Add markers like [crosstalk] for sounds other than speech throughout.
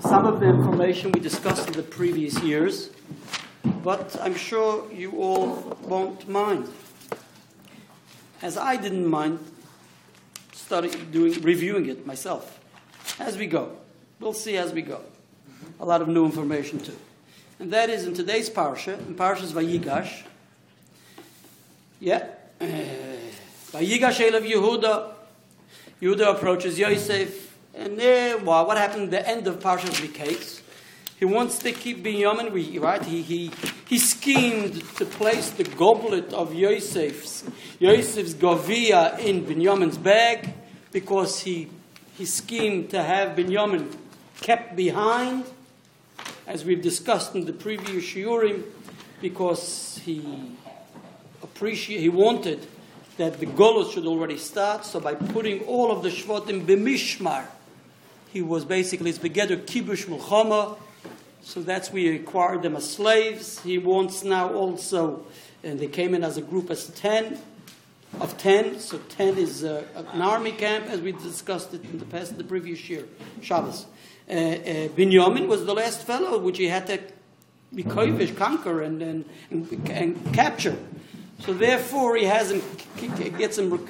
Some of the information we discussed in the previous years, but I'm sure you all won't mind. As I didn't mind study, doing, reviewing it myself as we go. We'll see as we go. A lot of new information too. And that is in today's parsha, in Parshas Vayigash. Yeah. Uh, Vayigash Elav Yehuda. Yehuda approaches Yosef. And there, well, what happened at the end of Parshas Miketz? He wants to keep Binyamin, right? He, he, he schemed to place the goblet of Yosef's, Yosef's Govia in Binyamin's bag because he, he schemed to have Binyamin kept behind, as we've discussed in the previous Shiurim, because he appreciate, he wanted that the Golos should already start. So by putting all of the Shvatim b'mishmar, he was basically begeder kibush mulchama so that's we acquired them as slaves. He wants now also, and they came in as a group as 10 of 10. So 10 is uh, an army camp, as we discussed it in the past, the previous year, Shabbos. Uh, uh, Binyamin was the last fellow which he had to be kovish, conquer, and, and, and, and, capture. So therefore, he has him, gets him,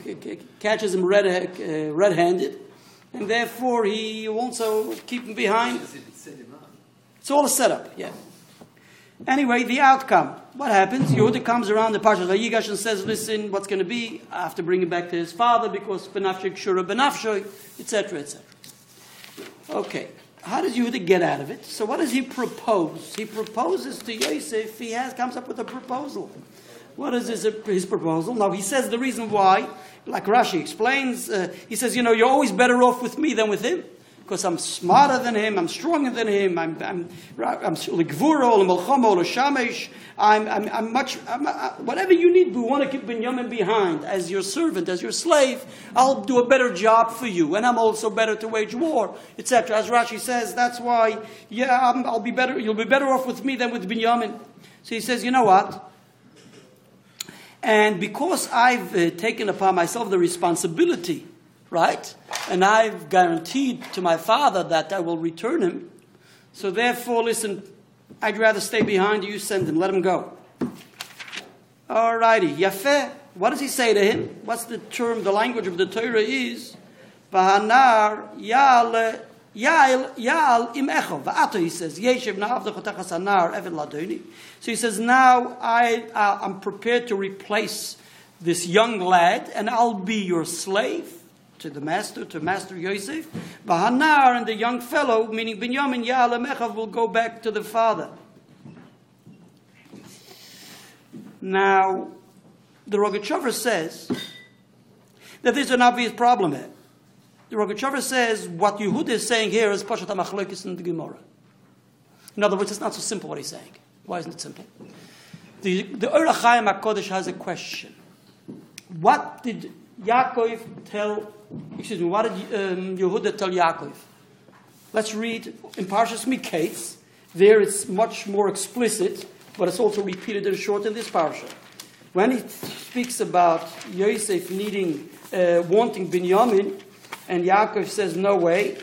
catches him red, uh, red-handed, and therefore he also keep him behind. It's all a setup, yeah. Anyway, the outcome. What happens? Yehuda comes around the Parshat Vayigash and says, listen, what's going to be? I have to bring him back to his father because benafshik shura benafshoy, etc., etc. Okay. How does Yehuda get out of it? So what does he propose? He proposes to Yosef, he has, comes up with a proposal. What is his, his proposal? Now, he says the reason why, like Rashi explains, uh, he says, you know, you're always better off with me than with him because I'm smarter than him, I'm stronger than him, I'm I'm I'm. I'm I'm I'm much I'm, I, whatever you need. We want to keep Binyamin behind as your servant, as your slave. I'll do a better job for you, and I'm also better to wage war, etc. As Rashi says, that's why. Yeah, i will be better. You'll be better off with me than with Binyamin. So he says, you know what? And because I've uh, taken upon myself the responsibility right? And I've guaranteed to my father that I will return him. So therefore, listen, I'd rather stay behind you, send him, let him go. All righty, Yafeh. What does he say to him? What's the term, the language of the Torah is? Vahanar yal yal Yael im echo. Va'ato, he says, Yeshiv na'avdach anar eved ladoni. So he says, now I, uh, I'm prepared to replace this young lad, and I'll be your slave to the master, to Master Yosef. Bahanar and the young fellow, meaning Binyamin Ya'alamechav, will go back to the father. Now, the Rogachover says that there's an obvious problem here. The Rogachover says what Yehud is saying here is Pashat HaMachlokes in the Gemara. In other words, it's not so simple what he's saying. Why isn't it simple? The, the Ohr HaChaim HaKodesh has a question. What did Yaakov tell excuse me, what did um, Yehuda tell Yaakov? Let's read in Parshas Miketz. There it's much more explicit, but it's also repeated and short in this parsha. When he speaks about Yosef needing, uh, wanting Binyamin, and Yaakov says, no way.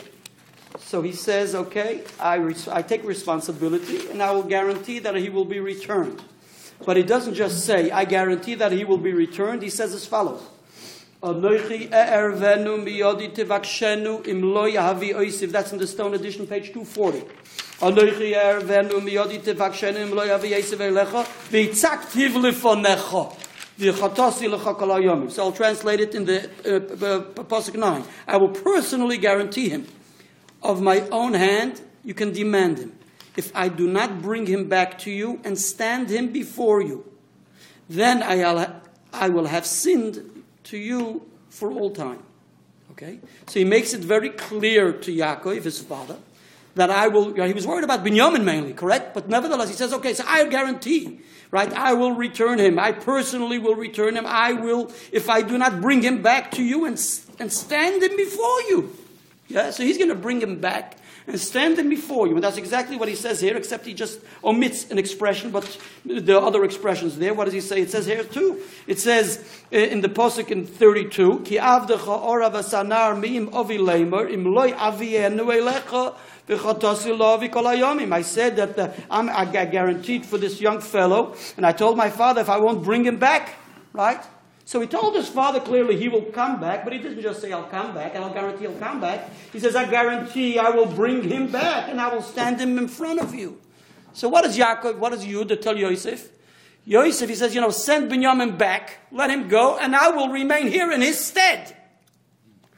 So he says, okay, I, res- I take responsibility and I will guarantee that he will be returned. But he doesn't just say, I guarantee that he will be returned. He says as follows. That's in the Stone Edition, page 240. Anoichi e'ervenu miyodi tivakshenu im lo yahavi oisiv elecha v'itzak tiv lifonecha. So I'll translate it in the uh, uh, Pasuk 9. I will personally guarantee him. Of my own hand, you can demand him. If I do not bring him back to you and stand him before you, then I, I will have sinned to you for all time. Okay? So he makes it very clear to Yaakov, his father, that I will, he was worried about Binyamin mainly, correct? But nevertheless, he says, okay, so I guarantee, right? I will return him. I personally will return him. I will, if I do not bring him back to you and, and stand him before you. Yeah, so he's going to bring him back and stand them before you. And that's exactly what he says here, except he just omits an expression, but the other expressions there, what does he say? It says here too. It says uh, in the Posuk in 32, Ki ovi im I said that uh, I'm, I guaranteed for this young fellow, and I told my father if I won't bring him back, right? So he told his father clearly he will come back, but he didn't just say, I'll come back, and I'll guarantee he'll come back. He says, I guarantee I will bring him back, and I will stand him in front of you. So what does Yaakov, what does Yehuda tell Yosef? Yosef, he says, you know, send Binyamin back, let him go, and I will remain here in his stead.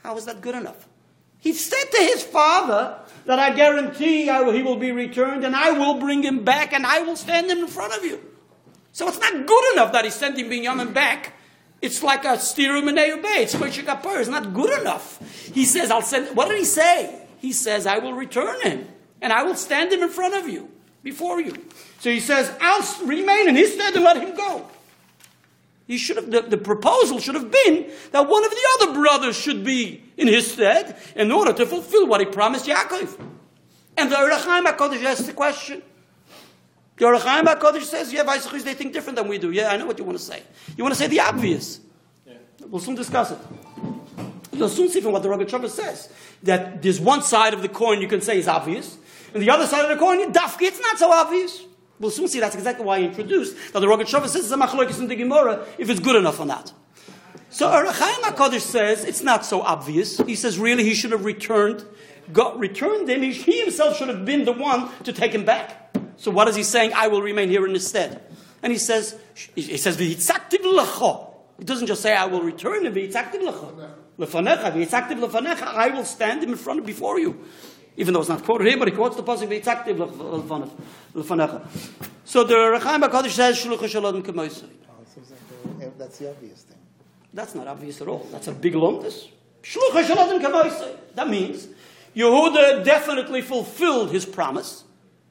How is that good enough? He said to his father that I guarantee I will, he will be returned, and I will bring him back, and I will stand him in front of you. So it's not good enough that he's sending Binyamin back. It's like a stirum and It's It's not good enough. He says, I'll send, what did he say? He says, I will return him, and I will stand him in front of you before you. So he says, I'll remain in his stead and let him go. He should have, the, the, proposal should have been that one of the other brothers should be in his stead in order to fulfill what he promised Yaakov. And the Erechaim HaKodesh asks the question. The Erechaim HaKodesh says, yeah, Vaisachis, they think different than we do. Yeah, I know what you want to say. You want to say the obvious. Yeah. We'll soon discuss it. You'll soon see from what the Rogatchover says that there's one side of the coin you can say is obvious, and the other side of the coin, dafki, it's not so obvious. We'll soon see that's exactly why I introduced that the Rogatchover says it's a machlokes in the Gemara if it's good enough or not. So Arachaim HaKadosh says it's not so obvious. He says really he should have returned, got returned him. He, he himself should have been the one to take him back. So what is he saying? I will remain here in his stead. And he says, he says, He doesn't just say, I will return him, I will stand him in front of before you even though it's not quoted here, but he quotes the pasuk. So the Rechaim Hakadosh says shlucha shalom k'moisei. Oh, eh, that's the obvious thing. That's not obvious at all. That's a big lumdus. Shlucha shalom k'moisei. That means Yehuda definitely fulfilled his promise.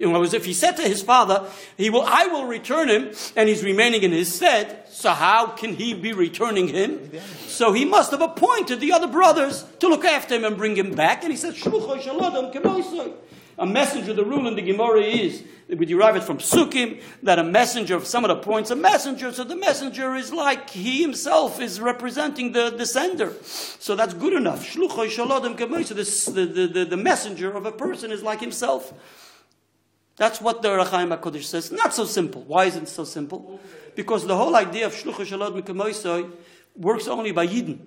In other words, if he said to his father, he will, I will return him, and he's remaining in his stead, so how can he be returning him? So he must have appointed the other brothers to look after him and bring him back. And he says, a messenger, the rule in the Gemara is, we derive it from Sukkim, that a messenger, someone appoints a messenger, so the messenger is like he himself is representing the, the sender. So that's good enough. So the, the, the, the messenger of a person is like himself. That's what the Rechaim HaKodesh says. Not so simple. Why is it so simple? Because the whole idea of Shlucha Shalot Mekamoisoi works only by Yidden.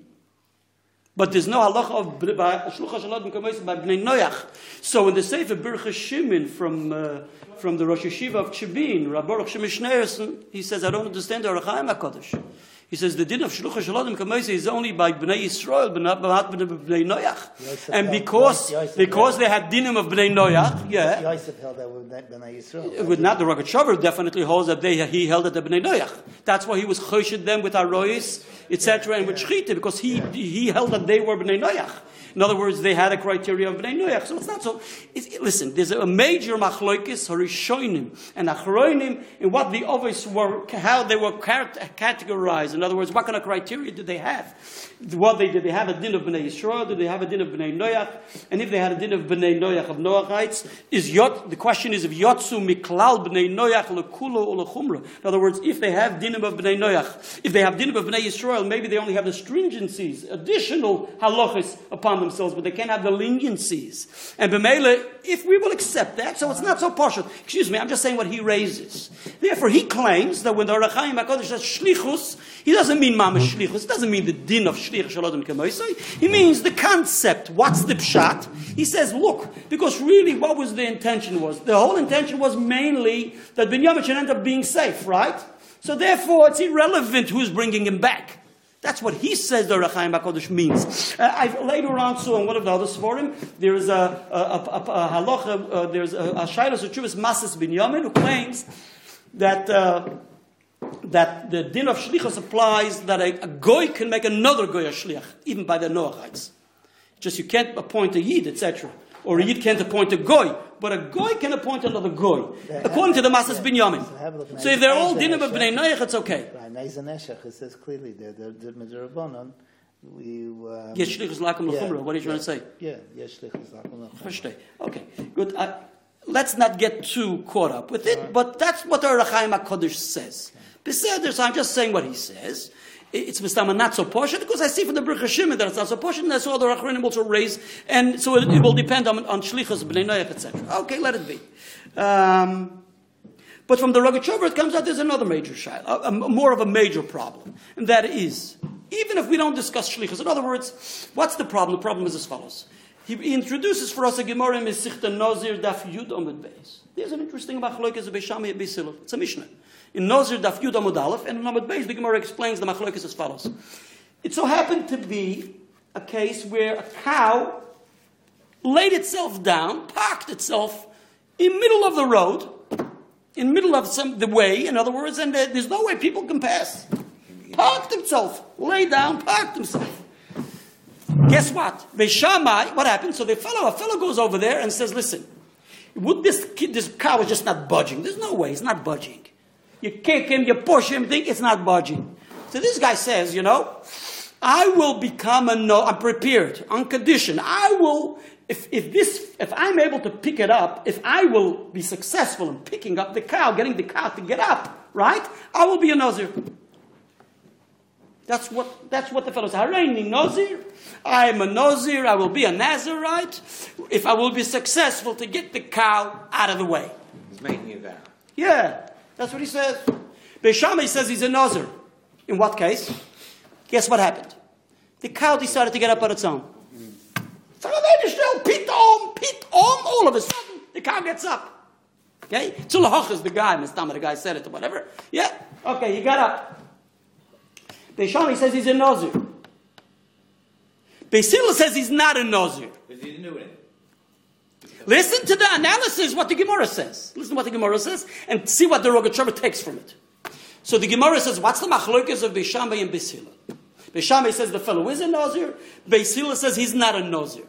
But there's no halacha of Shlucha Shalot Mekamoisoi by Bnei Noach. So in the Sefer Bircha Shimin from, uh, from the Rosh Yeshiva of Chibin, Rabbi Baruch Shemish he says, I don't understand the Rechaim HaKodesh. He says the din of shlucha shalodim kamoise is only by bnei Yisrael, but not by bnei Noach. And because because they had dinim of bnei Noach, yeah. Yosef held that with bnei Yisrael. Uh, with not the Rogatchover definitely holds that they he held that the bnei Noach. That's why he was choshed them with arois, etc., and with shchita because he he held that they were bnei Noach. In other words, they had a criteria of Bnei Noach. So it's not so. It's, listen, there's a major machloikis, Harishonim, and Achroinim, in what the others were, how they were categorized. In other words, what kind of criteria did they have? What they did they have a din of Bnei Yisrael? Did they have a din of Bnei Noach? And if they had a din of Bnei Noach of Noachites, is yot, the question is if Yotsu Miklal Bnei Noach lekulo or lechumra. In other words, if they have dinim of Bnei Noach, if they have dinim of Bnei Yisrael, maybe they only have the stringencies, additional halachas upon themselves, but they can't have the leniencies. And B'mele, if we will accept that, so it's not so partial. Excuse me, I'm just saying what he raises. Therefore, he claims that when the Arachaim HaKadosh says shlichus, he doesn't mean mamash mm-hmm. shlichus. It doesn't mean the din of Shlich Shalodim Kemoisai. He means the concept. What's the pshat? He says, look, because really what was the intention was? The whole intention was mainly that Binyamin should end up being safe, right? So therefore it's irrelevant who's bringing him back. That's what he says the Rechaim HaKodesh means. Uh, I've later on saw in one of the other Svarim, there's a, a, halacha, uh, there's a, a Shailos Uchuvas Masas Binyamin who claims that uh, that the din of shlichus applies that a, a goy can make another goy a shlich, even by the Noachites. Just you can't appoint a yid, etc. Or a yid can't appoint a goy, but a goy can appoint another goy, according to the Masas Binyamin. So if they're all dinim of bnei Noach, it's okay. It says clearly there, the Midrabanon. We uh, yes, shlichus lakum lechumra. What are you trying to say? Yeah, yes, shlichus lakum lechumra. Okay, good. Uh, let's not get too caught up with it, but that's what the Rechaim HaKodesh says. Beseder, so I'm just saying what he says. It's Mistama not so portion because I see from the Baruch Hashem that it's not so portion, and I saw the Rachranim also raise, and so it, it will depend on, on Shlichus, Bnei Noach, etc. Okay, let it be. Um, but from the Rogachover, it comes out there's another major shayla, a, a, more of a major problem, and that is, even if we don't discuss Shlichus, in other words, what's the problem? The problem is as follows. He, introduces for us a Gemara in Mesichta Nozir Daf Yud Omid Beis. There's an interesting machlokes of Beishamai Beisilov. It's a Mishnah. In Nozir Daf Yud Omid Aleph, and in Omid Beis, the Gemara explains the machlokes as follows. It so happened to be a case where a cow laid itself down, parked itself in middle of the road, in middle of some the way, in other words, and there's no way people can pass. Parked himself, lay down, parked himself. Guess what? Beishamai, what happened? So the fellow, a fellow goes over there and says, listen, would this kid, this cow is just not budging. There's no way, it's not budging. You kick him, you push him, think it's not budging. So this guy says, you know, I will become a no, I'm prepared, on condition. I will, if, if this, if I'm able to pick it up, if I will be successful in picking up the cow, getting the cow to get up, right? I will be a Nazir. That's what, that's what the fellow says. Hareini Nazir. I am a Nazir. I will be a Nazarite if I will be successful to get the cow out of the way. He's making a vow. Yeah, that's what he says. Beishamai says he's a Nazir. In what case? Guess what happened? The cow decided to get up on its own. They still pitom, pitom, all of a sudden the cow gets up. Okay? Tzulahach is the guy, Mistama, the guy said it or whatever. Yeah, okay, he got up. Beishamai says he's a Nazir. Beis Hillel says he's not a Nazir. Because he didn't do it. Listen to the analysis, what the Gemara says. Listen to what the Gemara says, and see what the Rogachover takes from it. So the Gemara says, what's the machlokes of Beishamai and Beis Hillel? Beishamai says the fellow is a Nazir. Beis Hillel says he's not a Nazir.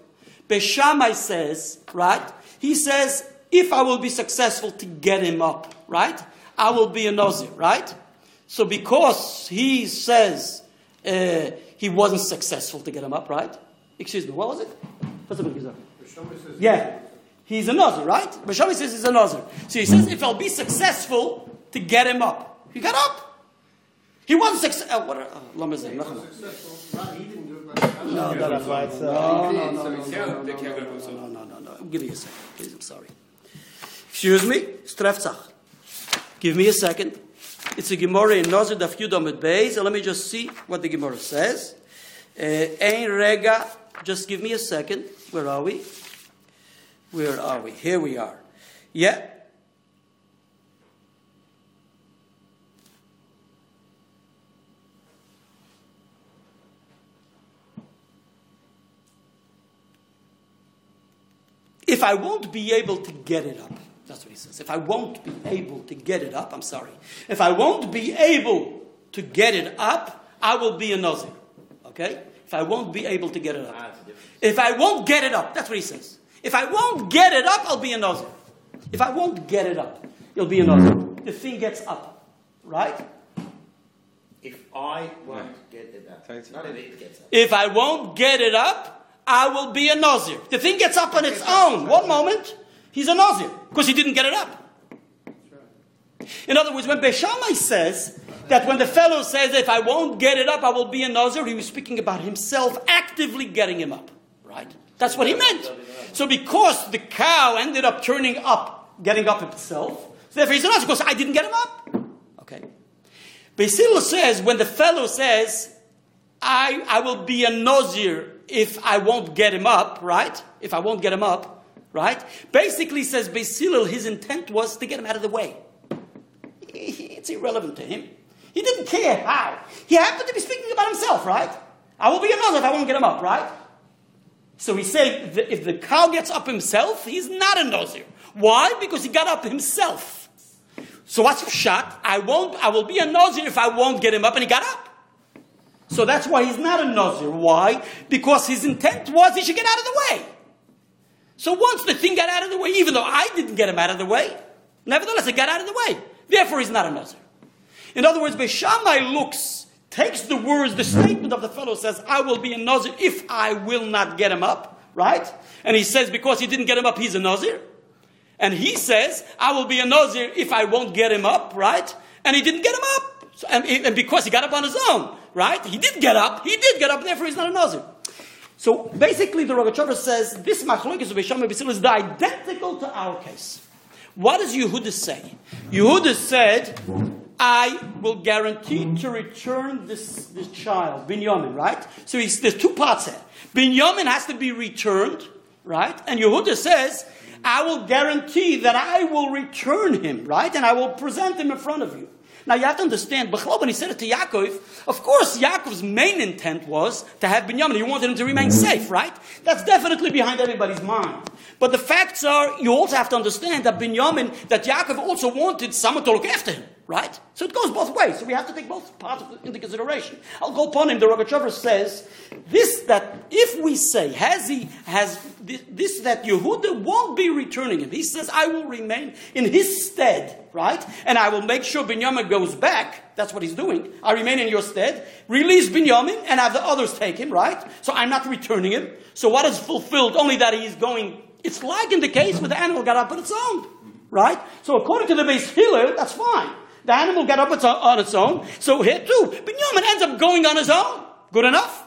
Beishamai says, right? He says, if I will be successful to get him up, right? I will be a Nazir, right? So because he says uh, he wasn't successful to get him up, right? Excuse me, what was it? What's the Gemara? Yeah. He's a Nazir, right? Beishamai says he's a Nazir. So he says, if I'll be successful to get him up. He got up. He wasn't successful. Uh, what? Uh, Lamazim, No, no, Uh, no, no, no, he no, no, no, no, no, no, no, no. Give me a second, please. I'm sorry. Excuse me, Strefzach. Give me a second. It's a Gemara in Nazir Daf Yudam at Beis. So Let me just see what the Gemara says. Uh, Ein Rega. Just give me a second. Where are we? Where are we? Here we are. Yeah. If I won't be able to get it up, that's what he says. If I won't be able to get it up, I'm sorry. If I won't be able to get it up, I will be a Nazir. Okay? If I won't be able to get it up. It's a difference. If I won't get it up, that's what he says. If I won't get it up, I'll be a Nazir. If I won't get it up, you'll be a Nazir. The thing gets up. Right? If I won't get it up. Thanks. Not if it gets up. If I won't get it up, I will be a Nazir. The thing gets up on its own. One moment, he's a Nazir because he didn't get it up. In other words, when Beishamai says that when the fellow says, if I won't get it up, I will be a Nazir, he was speaking about himself actively getting him up. Right? That's what he meant. So because the cow ended up turning up, getting up himself, so therefore he's a Nazir because I didn't get him up. Okay. Beis Hillel says, when the fellow says, I, I will be a Nazir if I won't get him up, right? If I won't get him up, right? Basically says Beis Hillel, his intent was to get him out of the way. It's irrelevant to him. He didn't care how. He happened to be speaking about himself, right? I will be a Nazir if I won't get him up, right? So he said, that if the cow gets up himself, he's not a Nazir. Why? Because he got up himself. So what's the shot? I won't. I will be a Nazir if I won't get him up, and he got up. So that's why he's not a Nazir. Why? Because his intent was he should get out of the way. So once the thing got out of the way, even though I didn't get him out of the way, nevertheless it got out of the way. Therefore, he's not a Nazir. In other words, Beishamai looks, takes the words, the statement of the fellow says, I will be a Nazir if I will not get him up, right? And he says, because he didn't get him up, he's a Nazir. And he says, I will be a Nazir if I won't get him up, right? And he didn't get him up. So, and, and because he got up on his own, right? He did get up. He did get up. Therefore, he's not a nazir. So basically, the Rogachover says this machlokes of Beis Hillel is identical to our case. What does Yehuda say? Yehuda said, "I will guarantee to return this, this child, Binyamin." Right? So there's two parts here. Binyamin has to be returned, right? And Yehuda says, "I will guarantee that I will return him, right? And I will present him in front of you." Now you have to understand, Bechlal, when he said it to Yaakov, of course Yaakov's main intent was to have Binyamin. He wanted him to remain safe, right? That's definitely behind everybody's mind. But the facts are, you also have to understand that Binyamin, that Yaakov also wanted someone to look after him, right? So it goes both ways. So we have to take both parts into consideration. I'll go upon him. The Rogachover says this that if we say has he has this, this that Yehuda won't be returning him. He says I will remain in his stead, right? And I will make sure Binyamin goes back. That's what he's doing. I remain in your stead. Release Binyamin and have the others take him, right? So I'm not returning him. So what is fulfilled? Only that he's going. It's like in the case where the animal got up on its own, right? So according to the Beis Hillel, that's fine. The animal got up on its own. So here too, Binyamin ends up going on his own. Good enough.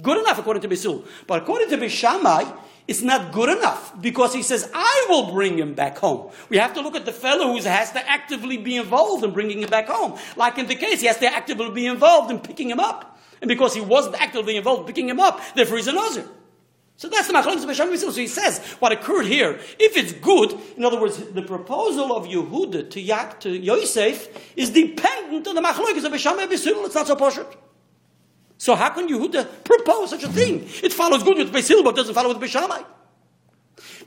Good enough according to Beis Hillel. But according to Beishamai, it's not good enough because he says, I will bring him back home. We have to look at the fellow who has to actively be involved in bringing him back home. Like in the case, he has to actively be involved in picking him up. And because he wasn't actively involved in picking him up, therefore he's a Nazir. So that's the machlokes of Hashem So he says what occurred here. If it's good, in other words, the proposal of Yehuda to Yak to Yosef is dependent on the machlokes of Hashem It's not so poshut. So how can Yehuda propose such a thing? It follows good with Beis Hillel, but doesn't follow with Beishamai.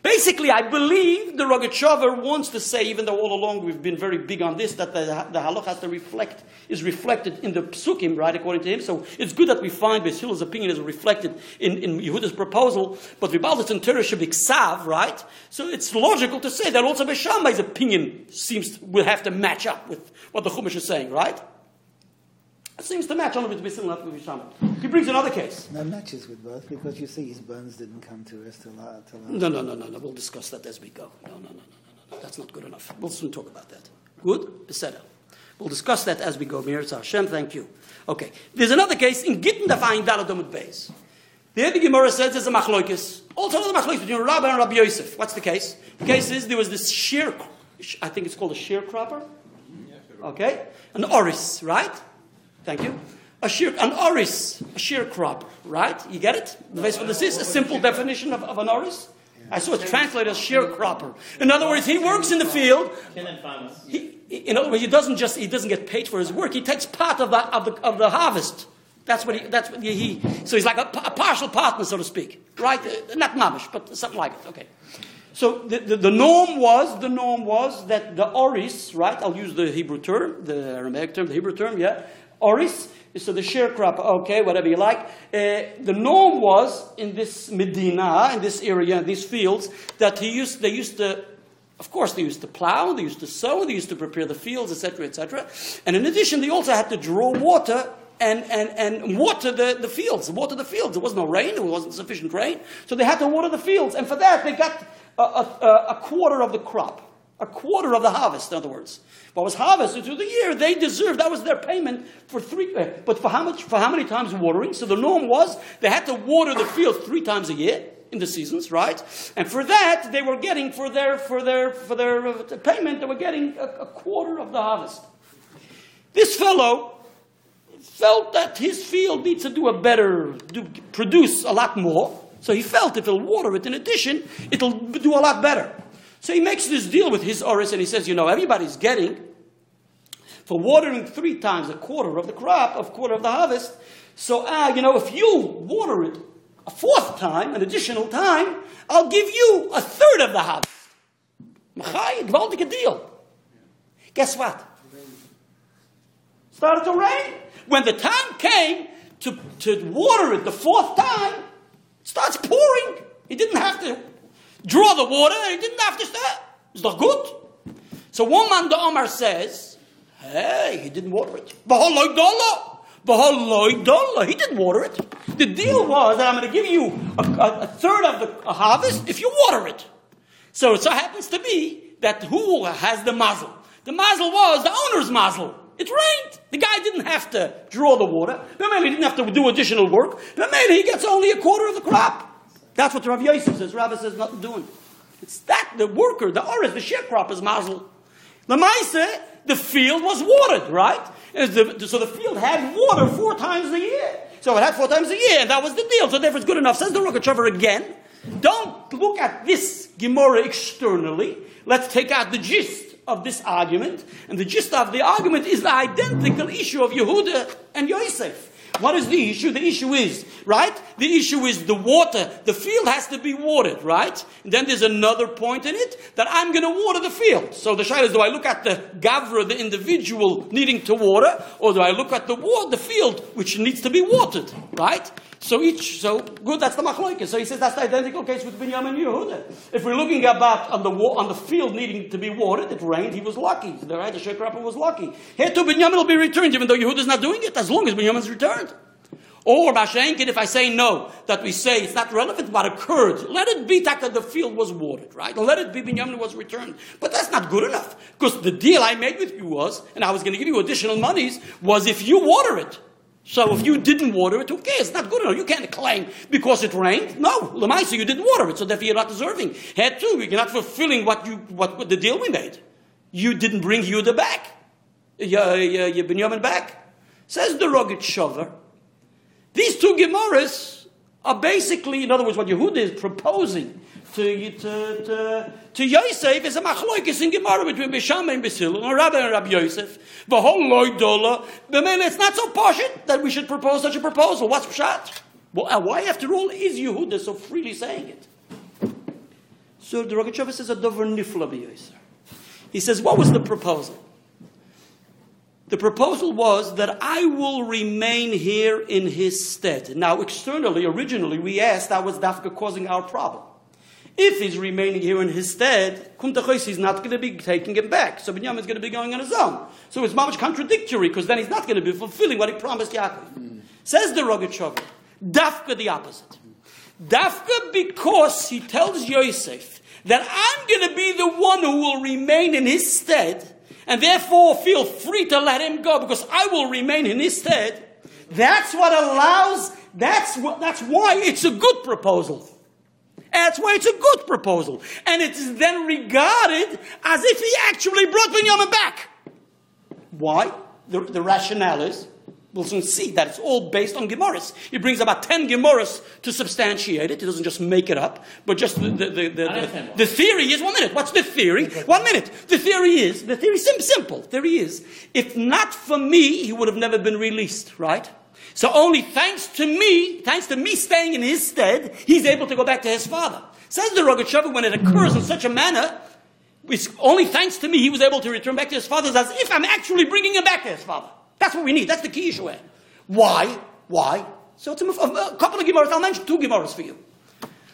Basically, I believe the Rogachover wants to say, even though all along we've been very big on this, that the, the halach has to reflect, is reflected in the psukim, right, according to him. So it's good that we find Beis Hillel's opinion is reflected in, in Yehuda's proposal, but Vibaldas and Torah should be ksav, right? So it's logical to say that also Beishamai's opinion seems will have to match up with what the Chumash is saying, right? It seems to match only with Bisim, not with Bisham. He brings another case. No, matches with both because you see his bones didn't come to rest till, uh, till No, no, no, no, no. We'll discuss that as we go. No, no, no, no, no, no. That's not good enough. We'll soon talk about that. Good? Beseda. We'll discuss that as we go. Mirza Hashem, thank you. Okay. There's another case in Gittin Dafayin Daladom Beis. The the Gemara says there's a machloikis. Also another machloikis between Rabbi and Rabbi Yosef. What's the case? The case is there was this shear, I think it's called a sharecropper. Okay? An oris, right? Thank you. A an oris, a sharecropper, right? You get it? Base for this is a simple definition of, of an oris. I saw it translated as sharecropper. In other words, he works in the field. He, in other words, he doesn't just he doesn't get paid for his work. He takes part of the of the, of the harvest. That's what he. That's what he. So he's like a, a partial partner, so to speak, right? Not mamish, but something like it. Okay. So the, the, the, norm was the norm was that the oris, right? I'll use the Hebrew term, the Aramaic term, the Hebrew term, yeah. Oris, so the sharecropper, okay, whatever you like. Uh, the norm was in this Medina, in this area, these fields, that he used, they used to, of course, they used to plow, they used to sow, they used to prepare the fields, etc., etc. And in addition, they also had to draw water and, and, and water the, the fields, water the fields. There was no rain, there wasn't sufficient rain, so they had to water the fields. And for that, they got a, a, a quarter of the crop a quarter of the harvest, in other words. What was harvested through the year, they deserved, that was their payment for three, uh, but for how much, for how many times watering? So the norm was they had to water the field three times a year in the seasons, right? And for that, they were getting, for their, for their, for their uh, payment, they were getting a, a quarter of the harvest. This fellow felt that his field needs to do a better, do, produce a lot more. So he felt if he'll water it in addition, it'll do a lot better. So he makes this deal with his Oris and he says, you know, everybody's getting for watering three times a quarter of the crop, a quarter of the harvest. So, uh, you know, if you water it a fourth time, an additional time, I'll give you a third of the harvest. Machai, gewaltige deal. Guess what? Started to rain. When the time came to, to water it the fourth time, it starts pouring. He didn't have to draw the water, he didn't have to stay. It's not good. So one man, the Omar says, hey, he didn't water it. Bahaloi dollar. Bahaloi dollar. He didn't water it. The deal was that I'm going to give you a, a, a third of the harvest if you water it. So it so happens to be that who has the muzzle? The muzzle was the owner's muzzle. It rained. The guy didn't have to draw the water. Maybe he didn't have to do additional work. But maybe he gets only a quarter of the crop. That's what Rav Yosef says. Rabbi says nothing doing. It's that the worker, the oris, the sharecropper's mazel. The Maisa, the field was watered, right? The, so the field had water four times a year. So it had four times a year, and that was the deal. So therefore it's good enough. Says the Rogachover again. Don't look at this Gemara externally. Let's take out the gist of this argument. And the gist of the argument is the identical issue of Yehuda and Yosef. What is the issue? The issue is, right? The issue is the water. The field has to be watered, right? And then there's another point in it that I'm going to water the field. So the shaila is, do I look at the gavra, the individual needing to water, or do I look at the water, the field, which needs to be watered, right? So each, so good, that's the machloikis. So he says that's the identical case with Binyamin and Yehuda. If we're looking about on the on the field needing to be watered, it rained, he was lucky. The right, the was lucky. Here too, Binyamin will be returned, even though Yehuda's not doing it, as long as Binyamin's returned. Or Mashenkin, if I say no, that we say it's not relevant what occurred, let it be that the field was watered, right? Let it be Binyamin was returned. But that's not good enough. Because the deal I made with you was, and I was going to give you additional monies, was if you water it. So if you didn't water it, who cares? It's not good enough. You can't claim because it rained. No, Lamaisa, you didn't water it, so therefore you're not deserving. Had to, you're not fulfilling what you what, what the deal we made. You didn't bring Yehuda back. Your, your Binyamin back. Says the Rogachover. These two Gemaras are basically, in other words, what Yehuda is proposing to, to, to, to Yosef is a machloikis in Gemara between Bisham and Beis Hillel, and Rabbi and Rabbi Yosef. The whole loidola. The man, it's not so poshut that we should propose such a proposal. What's pshat? Well, uh, why, after all, is Yehuda so freely saying it? So the Rogachover says a dover nifla. He says, what was the proposal? The proposal was that I will remain here in his stead. Now, externally, originally, we asked that was Dafka causing our problem. If he's remaining here in his stead, Kumtachos is not going to be taking him back. So Binyamin is going to be going on his own. So it's much contradictory because then he's not going to be fulfilling what he promised Yaakov. Mm. Says the Rogachover, Dafka the opposite. Dafka because he tells Yosef that I'm going to be the one who will remain in his stead and therefore feel free to let him go because I will remain in his stead. That's what allows, that's, what, that's why it's a good proposal. That's why it's a good proposal. And it is then regarded as if he actually brought Binyamin back. Why? The, the rationale is, we'll soon see that it's all based on Gemaras. He brings about 10 Gemaras to substantiate it. He doesn't just make it up, but just the, the, the, the, the theory is, one minute, what's the theory? One minute. The theory is, the theory is simple. Theory is, if not for me, he would have never been released, right? So only thanks to me, thanks to me staying in his stead, he's able to go back to his father. Says the Rogachover, when it occurs in such a manner, it's only thanks to me he was able to return back to his father as if I'm actually bringing him back to his father. That's what we need. That's the key issue. Why? Why? So it's a, a, couple of Gemaras. I'll mention two Gemaras for you.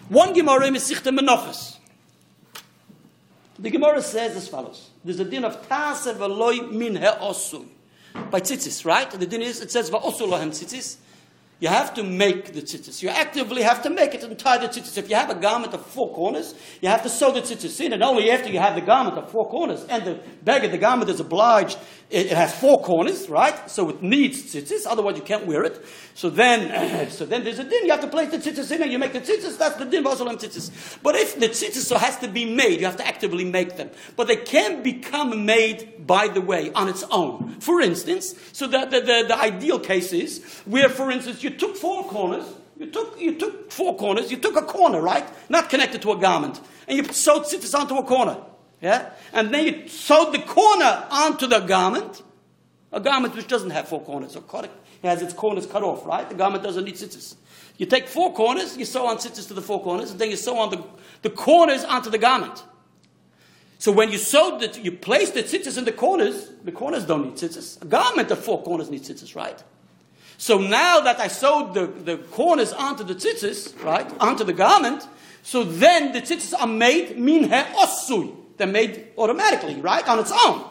One Gemara is Sichte Menachas. The Gemara says as follows. There's a din of Tase v'loy min he'osum by tzitzis, right? The din is, it says, va'osulahem tzitzis. You have to make the tzitzis. You actively have to make it and tie the tzitzis. If you have a garment of four corners, you have to sew the tzitzis in, and only after you have the garment of four corners, and the bag of the garment is obliged, it, has four corners, right? So it needs tzitzis, otherwise you can't wear it. So then, [clears throat] so then there's a din. You have to place the tzitzis in, and you make the tzitzis. That's the din vasolam tzitzis. But if the tzitzis so has to be made, you have to actively make them. But they can become made by the way on its own. For instance, so the, the, the, the ideal case is where, for instance, you took four corners, you took, you took four corners, you took a corner, right? Not connected to a garment. And you sewed tzitzis onto a corner. Yeah? And then you sewed the corner onto the garment. A garment which doesn't have four corners. So it has its corners cut off, right? The garment doesn't need tzitzis. You take four corners, you sew on tzitzis to the four corners, and then you sew on the, the corners onto the garment. So when you sewed the, you placed the tzitzis in the corners, the corners don't need tzitzis. A garment of four corners needs tzitzis, right? So now that I sewed the, the corners onto the tzitzis, right, onto the garment, so then the tzitzis are made min osui. They're made automatically, right, on its own.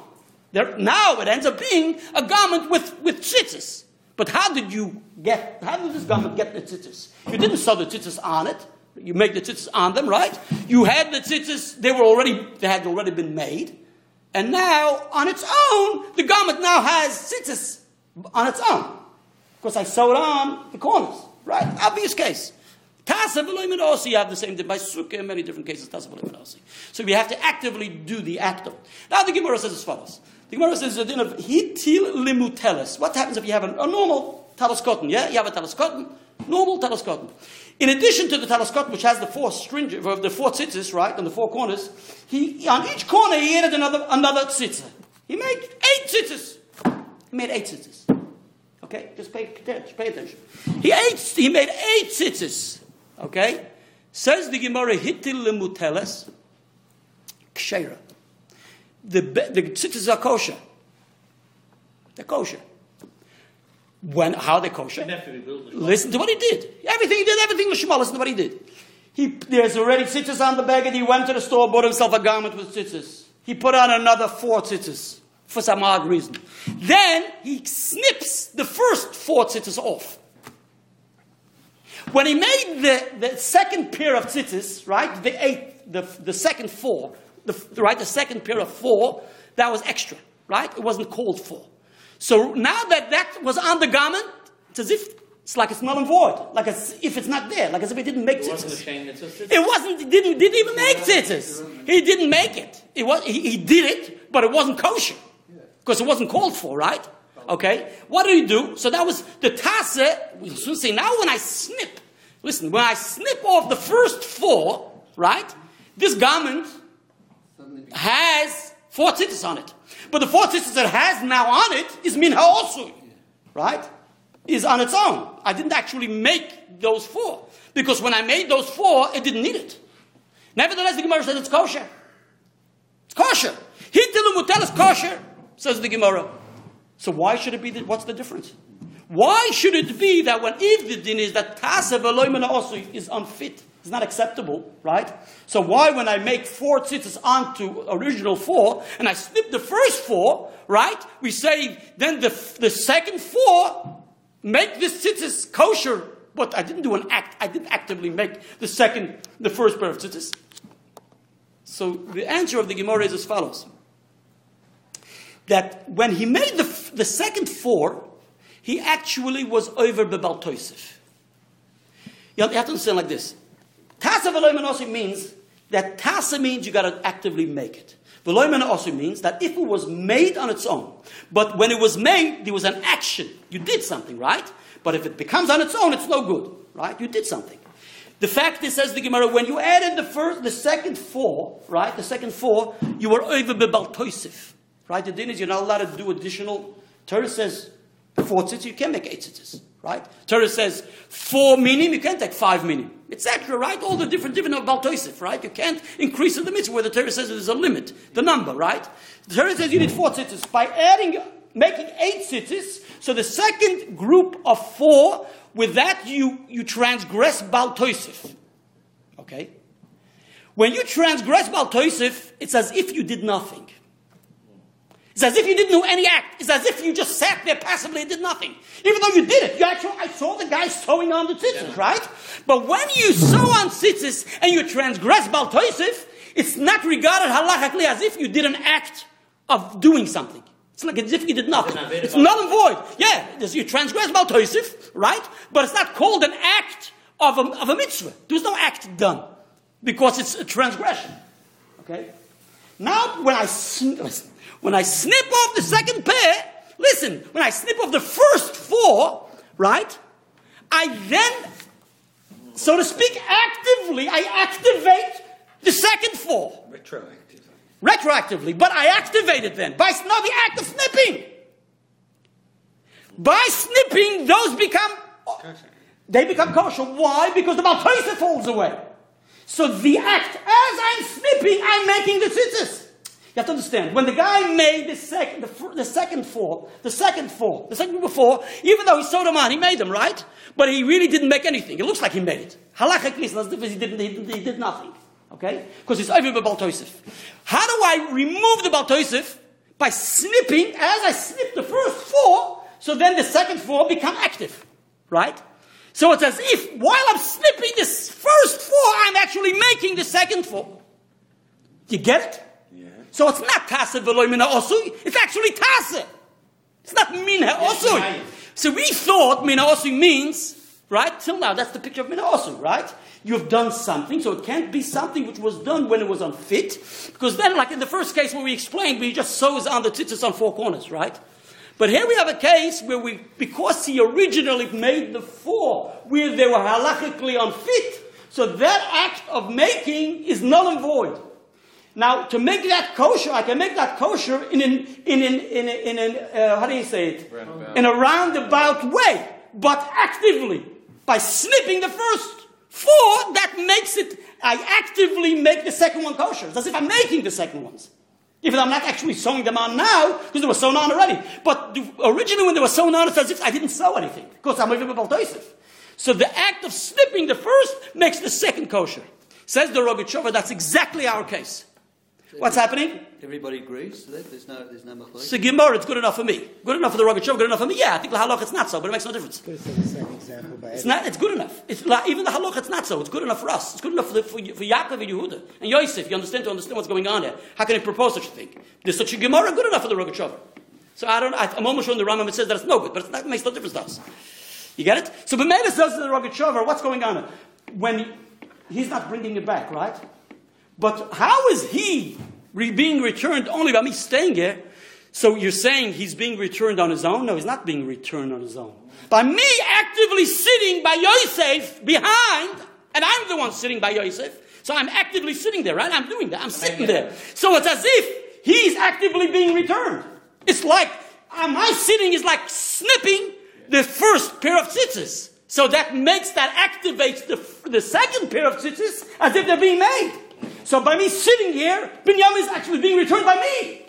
They're, now it ends up being a garment with, with tzitzis. But how did you get, how did this garment get the tzitzis? You didn't sew the tzitzis on it. You make the tzitzis on them, right? You had the tzitzis, they were already, they had already been made. And now, on its own, the garment now has tzitzis on its own. Because I sewed on the corners, right? Obvious case. Tasa osi, you have the same thing by sukkah in many different cases. So we have to actively do the act of. Now the Gemara says as follows. The Gemara says the din of hitil limutelis. What happens if you have a, normal talis? Yeah, you have a talis normal talis. In addition to the talis which has the four stringent, uh, the four tzitzis, right, on the four corners, he on each corner he added another another tzitzah. He made eight tzitzis. He made eight tzitzis. Okay, just pay, pay attention. He ate. He made eight tzitzis. Okay? Says the Gemara, Hitil lemuteles, kshera. The, the tzitzis are kosher. They're kosher. When, how they kosher? Listen to what he did. Everything he did, everything was Shema. Listen to what he did. He, there's already tzitzis on the bag, and he went to the store, bought himself a garment with tzitzis. He put on another four tzitzis for some odd reason. Then he snips the first four tzitzis off. When he made the, the second pair of tzitzis, right, the eighth, the, the second four, the, right, the second pair of four, that was extra, right? It wasn't called for. So now that that was on the garment, it's as if it's like it's null and void, like as if it's not there, like as if it didn't make It wasn't tzitzis. shame that tzitzis. It wasn't. It didn't. Didn't even make tzitzis. He didn't make it. It was. He, he did it, but it wasn't kosher because it wasn't called for, right? Okay. What do you do? So that was the tasa. We soon say now when I snip. Listen, when I snip off the first four, right? This garment has four tzitzis on it, but the four tzitzis that has now on it is minha also, right? Is on its own. I didn't actually make those four because when I made those four, it didn't need it. Nevertheless, the Gemara says it's kosher. It's kosher. Hitilu mutel is kosher, says the Gemara. So why should it be? The, what's the difference? Why should it be that when if the din is that v'loimena also is unfit, it's not acceptable, right? So why when I make four tzitzis onto original four and I snip the first four, right? We say then the the second four make this tzitzis kosher, but I didn't do an act. I didn't actively make the second, the first pair of tzitzis. So the answer of the Gemara is as follows: that when he made the, the second four, he actually was over Bebal. You have to understand like this. Tasa v'loimen also means that tasa means you got to actively make it. V'loimen also means that if it was made on its own, but when it was made, there was an action. You did something, right? But if it becomes on its own, it's no good, right? You did something. The fact is, says the Gemara, when you added the first, the second four, right? The second four, you were over bebal right? The din is you're not allowed to do additional. Torah says four tzitzis, you can make eight tzitzis, right? Torah says four minim, you can't take five minim. Extra, right? All the different different about toisif, right? You can't increase the mitzvah where the Torah says there's a limit, the number, right? The Torah says you need four tzitzis. By adding, making eight tzitzis, so the second group of four, with that you, you transgress Bal Toisif. Okay? When you transgress Bal Toisif, it's as if you did nothing. It's as if you didn't do any act. It's as if you just sat there passively and did nothing. Even though you did it. You actually, I saw the guy sewing on the tzitzis, right? But when you sew on tzitzis and you transgress Bal Toisif, it's not regarded halachically as if you did an act of doing something. It's like as if you did nothing. It's null and void. Yeah, you transgress Bal Toisif, right? But it's not called an act of a, of a mitzvah. There's no act done because it's a transgression. Okay? Now, when I, listen, when I snip off the second pair, listen, when I snip off the first four, right? I then, so to speak, actively, I activate the second four Retroactively. retroactively, but I activate it then by no, the act of snipping. By snipping, those become they become kosher. Why? Because the maltosa falls away. So the act, as I'm snipping, I'm making the tzitzis. You have to understand. When the guy made the second, the, the second four, the second four, the second before, even though he sewed them on, he made them right, but he really didn't make anything. It looks like he made it. Halachically, it's not different. He didn't. He, didn't- he did nothing. Okay, because it's over Bal Toisif. How do I remove the Bal Toisif? By snipping. As I snip the first four, so then the second four become active, right? So it's as if while I'm snipping this first four, I'm actually making the second four. You get it? So it's not tase v'loy mina osui, it's actually tase. It's not mina osui. So we thought mina osui means, right, till now, that's the picture of mina osui, right? You've done something, so it can't be something which was done when it was unfit, because then, like in the first case where we explained, we just sews on the tzitzis on four corners, right? But here we have a case where we, because he originally made the four where they were halachically unfit, so that act of making is null and void. Now, to make that kosher, I can make that kosher in an, in an, in an, in an uh, how do you say it? Roundabout. In a roundabout way, but actively, by snipping the first four, that makes it, I actively make the second one kosher. It's as if I'm making the second ones. Even though I'm not actually sewing them on now, because they were sewn on already. But the, originally when they were sewn on, it's as if I didn't sew anything, because I'm even about So the act of snipping the first makes the second kosher. Says the Rogachover, that's exactly our case. What's happening? Everybody agrees to that? There's no, there's no machlokes? So Gemara, it's good enough for me. Good enough for the Rogachover, good enough for me. Yeah, I think the halach it's not so, but it makes no difference. Could have the same example by It's not. It's good enough. It's like, even the halach. It's not so. It's good enough for us. It's good enough for, the, for, for Yaakov and Yehuda and Yosef. You understand to understand what's going on there. How can he propose such a thing? There's such a gemara good enough for the Rogachover. So I don't. I, I'm almost sure in the Rambam it says that it's no good, but it's not, it makes no difference to us. You get it? So B'meila says to the Rogachover, what's going on? When he's not bringing it back, right? But how is he re- being returned only by me staying here? So you're saying he's being returned on his own? No, he's not being returned on his own. By me actively sitting by Yosef behind, and I'm the one sitting by Yosef, so I'm actively sitting there, right? I'm doing that. I'm sitting there. So it's as if he's actively being returned. It's like uh, my sitting is like snipping the first pair of tzitzis. So that makes that activates the, the second pair of tzitzis as if they're being made. So by me sitting here, Binyamin is actually being returned by me.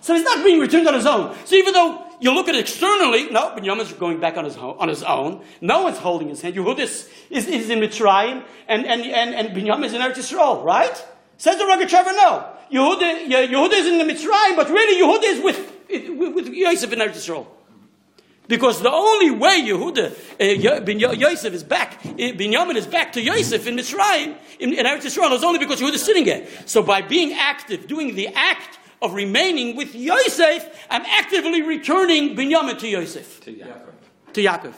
So he's not being returned on his own. So even though you look at it externally, no, Binyamin is going back on his, ho- on his own. No one's holding his hand. Yehuda is, is, is in Mitzrayim, and, and, and, and Binyamin is in Eretz Yisrael, right? Says the Rogachover, no. Yehuda, Ye- Yehuda is in the Mitzrayim, but really Yehuda is with, with, with Yosef in Eretz Yisrael. Because the only way Yehuda, uh, Ben Yo- Yosef is back, uh, Binyamin is back to Yosef in Mitzrayim, in, in Eretz Yisrael, is only because Yehuda is sitting there. So by being active, doing the act of remaining with Yosef, I'm actively returning Binyamin to Yosef, To Yaakov. to Yaakov.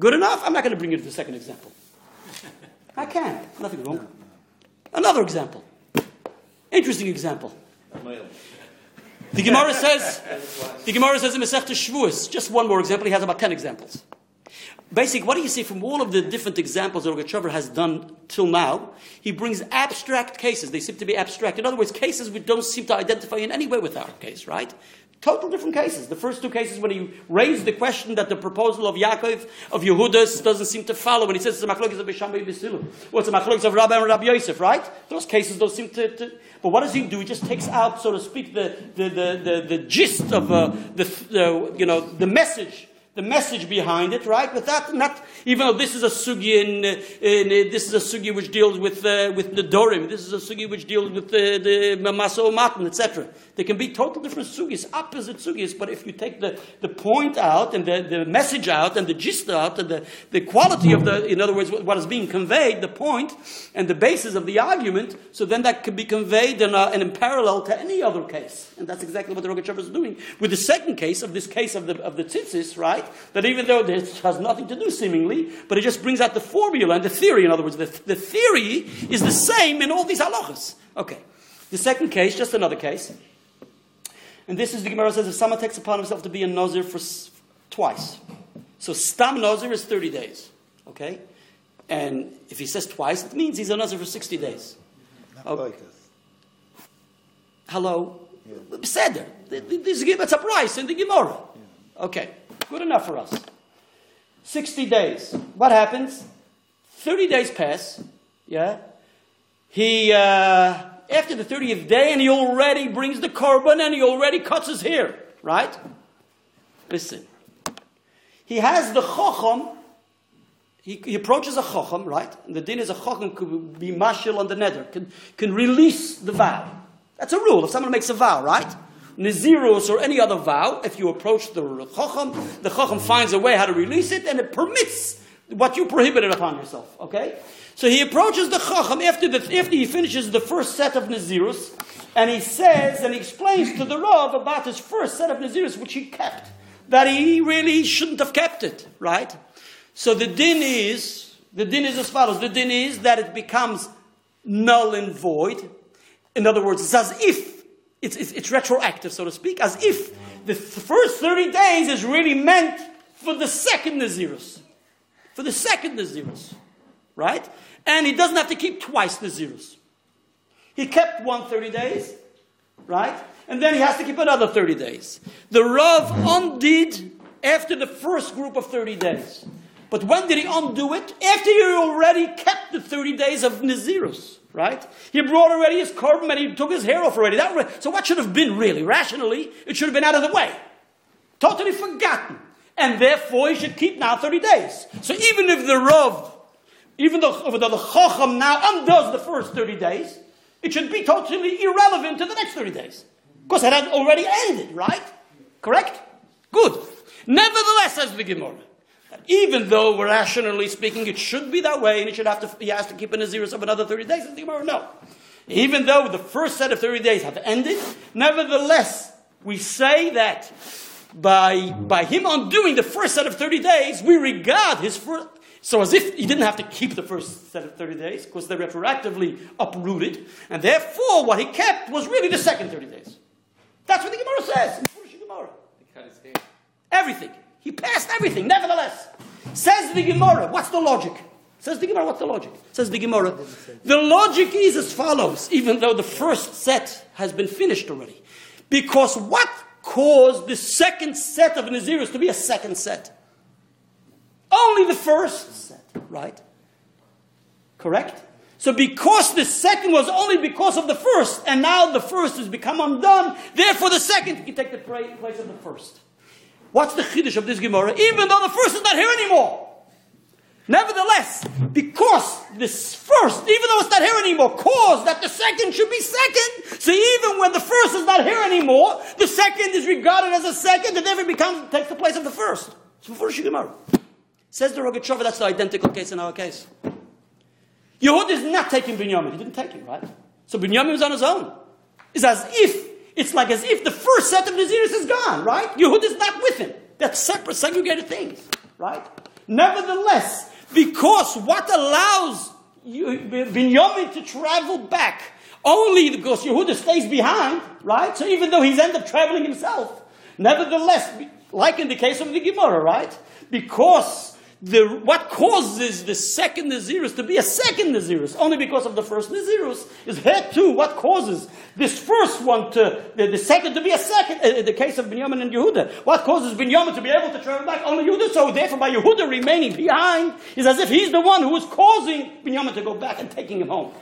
Good enough? I'm not going to bring you to the second example. I can't. Nothing wrong. Another example. Interesting example. The Gemara says, the Gemara says in Masechta Shavuos, just one more example, he has about 10 examples. Basically, what do you see from all of the different examples that Rogachover has done till now? He brings abstract cases. They seem to be abstract. In other words, cases we don't seem to identify in any way with our case, right? Total different cases. The first two cases when he raised the question that the proposal of Yaakov, of Yehudas, doesn't seem to follow, when he says it's a machlokes of Beishamai Beis Hillel, or it's a machlokes of Rabbi and Rabbi Yosef, right? Those cases don't seem to, to- But what does he do? He just takes out, so to speak, the, the, the, the, the gist of uh, the, the, you know, the message the message behind it, right? But that, not even though this is a sugi in, uh, in uh, this is a sugi which deals with uh, with the dorim. This is a sugi which deals with the the maso matan, etc. There can be total different sugis, opposite sugis. But if you take the, the point out and the, the message out and the gist out and the, the quality of the, in other words, what is being conveyed, the point and the basis of the argument, so then that can be conveyed in, a, and in parallel to any other case. And that's exactly what the Rogachover is doing with the second case of this case of the of the tzitzis, right? That even though this has nothing to do seemingly, but it just brings out the formula and the theory. In other words, the, the theory is the same in all these halachas. Okay. The second case, just another case. And this is the Gemara says if someone takes upon himself to be a Nazir for s- twice. So Stam Nazir is 30 days. Okay? And if he says twice, it means he's a Nazir for 60 days. Machlokes. Hello? Beseder. This it's a price in the Gemara. Okay, good enough for us. 60 days. What happens? 30 days pass. Yeah? He, uh, after the 30th day, and he already brings the korban and he already cuts his hair. Right? Listen. He has the chocham. He, he approaches a chocham, right? And the din is a chocham could be mashil on the nether, can, can release the vow. That's a rule. If someone makes a vow, right? Nazirus or any other vow, if you approach the chacham, the chacham finds a way how to release it, and it permits what you prohibited upon yourself. Okay? So he approaches the Chacham after, the, after he finishes the first set of Nazirus, and he says and he explains to the Rav about his first set of Nazirus, which he kept, that he really shouldn't have kept it, right? So the din is, the din is as follows. The din is that it becomes null and void. In other words, it's as if, it's, it's, it's retroactive, so to speak, as if the first 30 days is really meant for the second Nazirus. For the second Nazirus. Right? And he doesn't have to keep twice Nazirus. He kept one 30 days. Right? And then he has to keep another 30 days. The Rav undid after the first group of 30 days. But when did he undo it? After he already kept the 30 days of Nazirus, right? He brought already his korban and he took his hair off already. That, so what should have been really? Rationally, it should have been out of the way. Totally forgotten. And therefore he should keep now 30 days. So even if the Rav, even though, though the Chacham now undoes the first 30 days, it should be totally irrelevant to the next 30 days. Because it had already ended, right? Correct? Good. Nevertheless, says the Gemara, even though rationally speaking it should be that way and he should have to he has to keep in a Naziris of another 30 days, the no. Even though the first set of 30 days have ended, nevertheless, we say that by, by him undoing the first set of 30 days, we regard his first, so as if he didn't have to keep the first set of 30 days, because they're retroactively uprooted, and therefore what he kept was really the second 30 days. That's what the Gemara says in Gemara. Everything. He passed everything, nevertheless. Says the Gemara, what's the logic? Says the Gemara, what's the logic? Says the Gemara. The logic is as follows, even though the first set has been finished already. Because what caused the second set of Naziris to be a second set? Only the first set, right? Correct? So because the second was only because of the first, and now the first has become undone, therefore the second can take the place of the first. What's the chiddush of this Gemara? Even though the first is not here anymore. Nevertheless, because this first, even though it's not here anymore, caused that the second should be second. So even when the first is not here anymore, the second is regarded as a second and therefore becomes takes the place of the first. So before Gemara. Says the Rogachover, that's the identical case in our case. Yehud is not taking Binyamin. He didn't take him, right? So Binyamin was on his own. It's as if it's like as if the first set of Naziris is gone, right? Yehud is not with him. That's separate, segregated things, right? Nevertheless, because what allows Binyamin to travel back only because Yehuda stays behind, right? So even though he's end up traveling himself, nevertheless, like in the case of the Gemara, right? Because the, what causes the second Nazirus to be a second Nazirus, only because of the first Nazirus, is here too. What causes this first one to, the, the second to be a second, uh, the case of Binyamin and Yehuda. What causes Binyamin to be able to travel back? Only Yehuda. So therefore, by Yehuda remaining behind, is as if he's the one who is causing Binyamin to go back and taking him home.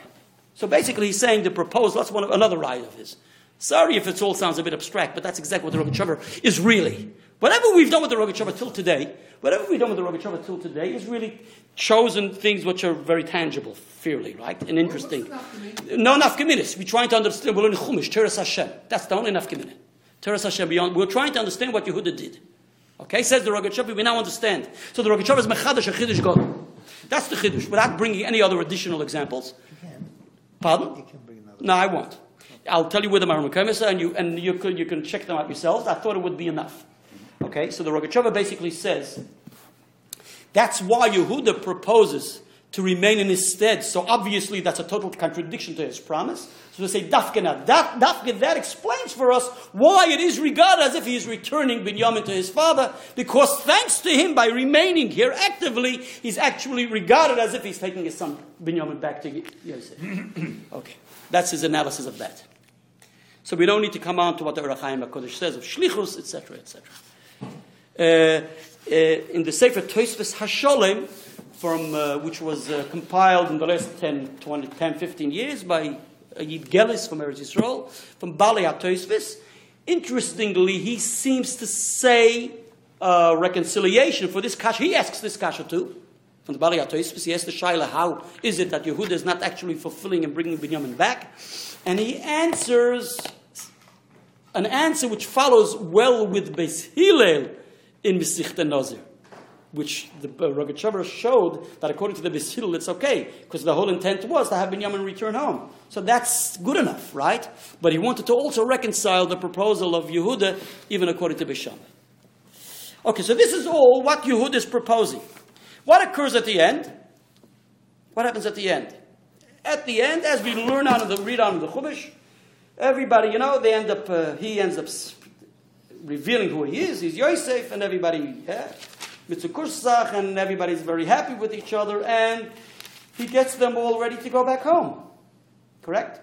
So basically, he's saying the proposal, that's one of, another right of his. Sorry if it all sounds a bit abstract, but that's exactly what the Rogachover is really. Whatever we've done with the Rogachover till today, whatever we've done with the Rogachover till today is really chosen things which are very tangible, fairly, right? And interesting. No nafkaminis. We're trying to understand, we're learning Chumash, Teres Hashem. That's the only nafkaminah. Teres Hashem, beyond, we're trying to understand what Yehuda did. Okay, says the Rogachover, we now understand. So the Rogachover is Mechadash, a Chiddush God. That's the Chiddush, without bringing any other additional examples. Pardon? You can bring another. No, I won't. I'll tell you where the Maramakomis are, and you and you can you can check them out yourselves. I thought it would be enough. Okay, so the Rogachover basically says that's why Yehuda proposes to remain in his stead. So obviously that's a total contradiction to his promise. So they say Dafkana. That, Dafka, that explains for us why it is regarded as if he is returning Binyamin to his father, because thanks to him, by remaining here actively, he's actually regarded as if he's taking his son Binyamin back to Yosef. [clears throat] okay, that's his analysis of that. So we don't need to come on to what the Ohr HaChaim HaKodesh says of Shlichus, etc., etc. Uh, uh, in the Sefer Tosfos Hasholem, from, uh, which was uh, compiled in the last 10, 20, 10, 15 years by Yid Gelis from Eretz Yisrael, from Bali HaTosfos. Interestingly, he seems to say uh, reconciliation for this kasha. He asks this kasha too. From the Bali HaTosfos, he asks the Shaila, how is it that Yehuda is not actually fulfilling and bringing Binyamin back? And he answers an answer which follows well with Beis Hillel in Mesichta Nazir. which the uh, Rogachover showed that according to the Beis Hillel, it's okay, because the whole intent was to have Binyamin return home. So that's good enough, right? But he wanted to also reconcile the proposal of Yehuda, even according to Beishamai. Okay, so this is all what Yehuda is proposing. What occurs at the end? What happens at the end? At the end, as we learn out of the read on the Chumash, everybody, you know, they end up, uh, he ends up revealing who he is. He's Yosef, and everybody, yeah, mitzukursach, and everybody's very happy with each other, and he gets them all ready to go back home. Correct?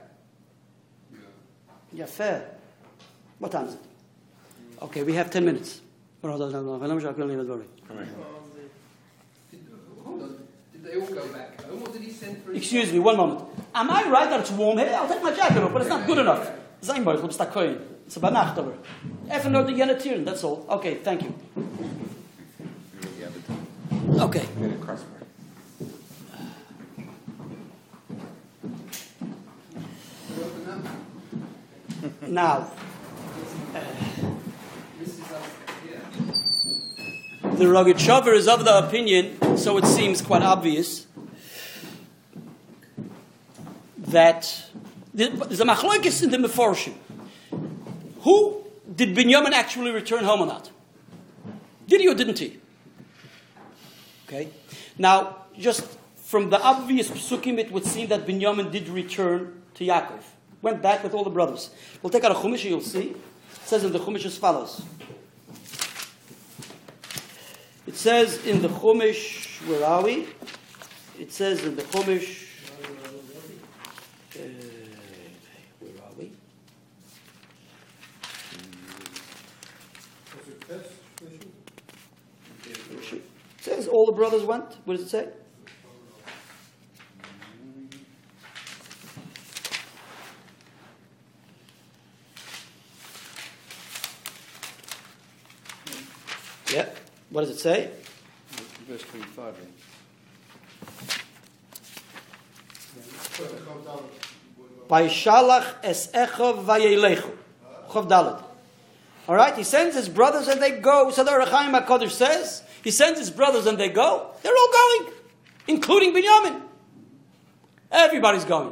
Yeah, fair. What time is it? Okay, we have 10 minutes. Hold on. They all go back home, or did he send for Excuse me, one moment. Am I right that it's warm here? I'll take my jacket off, but it's not good enough. Sein boy, it's a coin. It's about Nacht over. Even nur die Genetieren, that's all. Okay, thank you. Okay. Now, This is us here. The rugged is of the opinion, so it seems quite obvious, that there's a machlokes in the Meforshim. Who did Binyamin actually return home or not? Did he or didn't he? Okay. Now, just from the obvious psukim, it would seem that Binyamin did return to Yaakov. Went back with all the brothers. We'll take out a Chumash, you'll see. It says in the Chumash as follows. It says in the Chumash, where are we? It says in the Chumash, uh, where are we? It says all the brothers went. What does it say? Yeah. What does it say? Verse 25. then. Vaishalach es echov vayelechu. Chov Dalet. All right, he sends his brothers and they go. So the Rechaim HaKadosh says, he sends his brothers and they go. They're all going, including Binyamin. Everybody's going.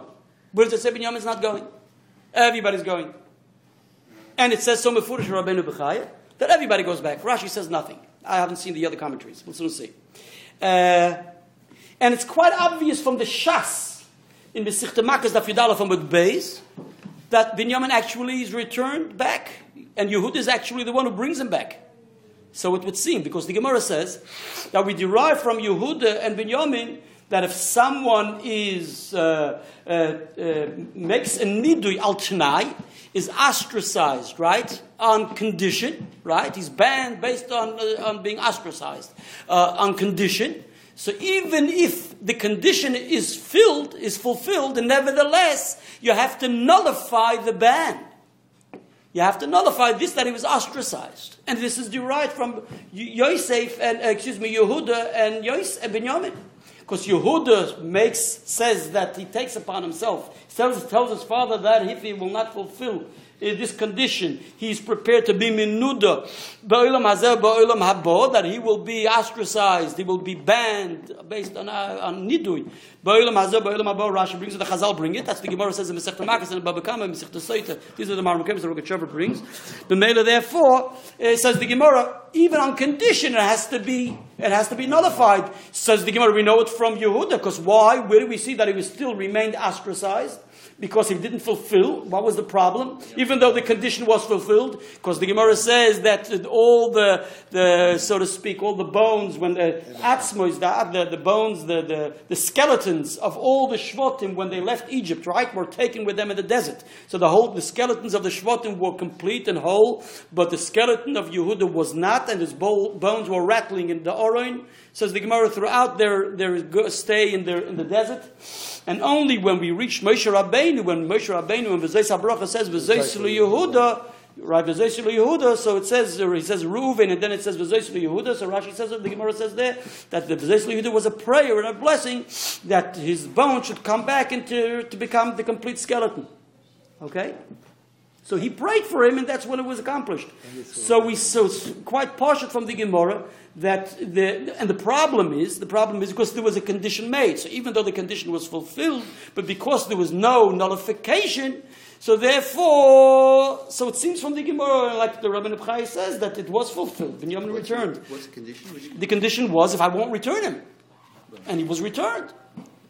Where does it say Binyamin's not going? Everybody's going. And it says so Mefurish Rabbeinu Bechaya that everybody goes back. Rashi says nothing. I haven't seen the other commentaries. We'll soon see. Uh, and it's quite obvious from the Shas in Besichte Makkos Daf from Beis that Binyamin actually is returned back, and Yehud is actually the one who brings him back. So it would seem, because the Gemara says that we derive from Yehuda and Binyamin that if someone is uh, uh, uh, makes a nidui al tanai, is ostracized, right, on condition, right? He's banned based on uh, on being ostracized uh, on condition. So even if the condition is filled, is fulfilled, nevertheless you have to nullify the ban. You have to nullify this that he was ostracized, and this is derived from Yosef and uh, excuse me Yehuda and Yosef and Benjamin, because Yehuda makes says that he takes upon himself tells tells his father that if he will not fulfill uh, this condition, he is prepared to be minuda ba'olam hazeh ba'olam habo that he will be ostracized, he will be banned based on uh, on nidui. Ba'olam hazeh ba'olam habo. Rashi brings it. The Chazal bring it. That's the Gemara says in Masechta Makkos and Baba Kama Soita. These are the Marmakim that Rogachover brings. The Mela therefore uh, says the Gemara even on condition it has to be it has to be nullified. Says the Gemara we know it from Yehuda because why? Where do we see that he was still remained ostracized? Because he didn't fulfill. What was the problem? Even though the condition was fulfilled, because the Gemara says that all the, the so to speak, all the bones, when the atzmois, the, the, bones, the, the, the skeletons of all the shvotim when they left Egypt, right, were taken with them in the desert. So the whole the skeletons of the shvotim were complete and whole, but the skeleton of Yehuda was not, and his bo- bones were rattling in the Oroin. Says the Gemara throughout their, their stay in, their, in the desert. And only when we reach Moshe Rabbeinu, when Moshe Rabbeinu and V'zeis HaBracha says V'zeis Yehuda, right, V'zeis Yehuda, so it says, or he says Reuven, and then it says V'zeis Yehuda, so Rashi says, the Gemara says there, that the V'zeis Yehuda was a prayer and a blessing that his bone should come back into, to become the complete skeleton. Okay? So he prayed for him, and that's when it was accomplished. So we so it's quite partial from the Gemara that the and the problem is the problem is because there was a condition made. So even though the condition was fulfilled, but because there was no nullification, so therefore, so it seems from the Gemara, like the Rabbi Chai says, that it was fulfilled. Binyamin returned. What's the condition? The condition was if I won't return him, and he was returned.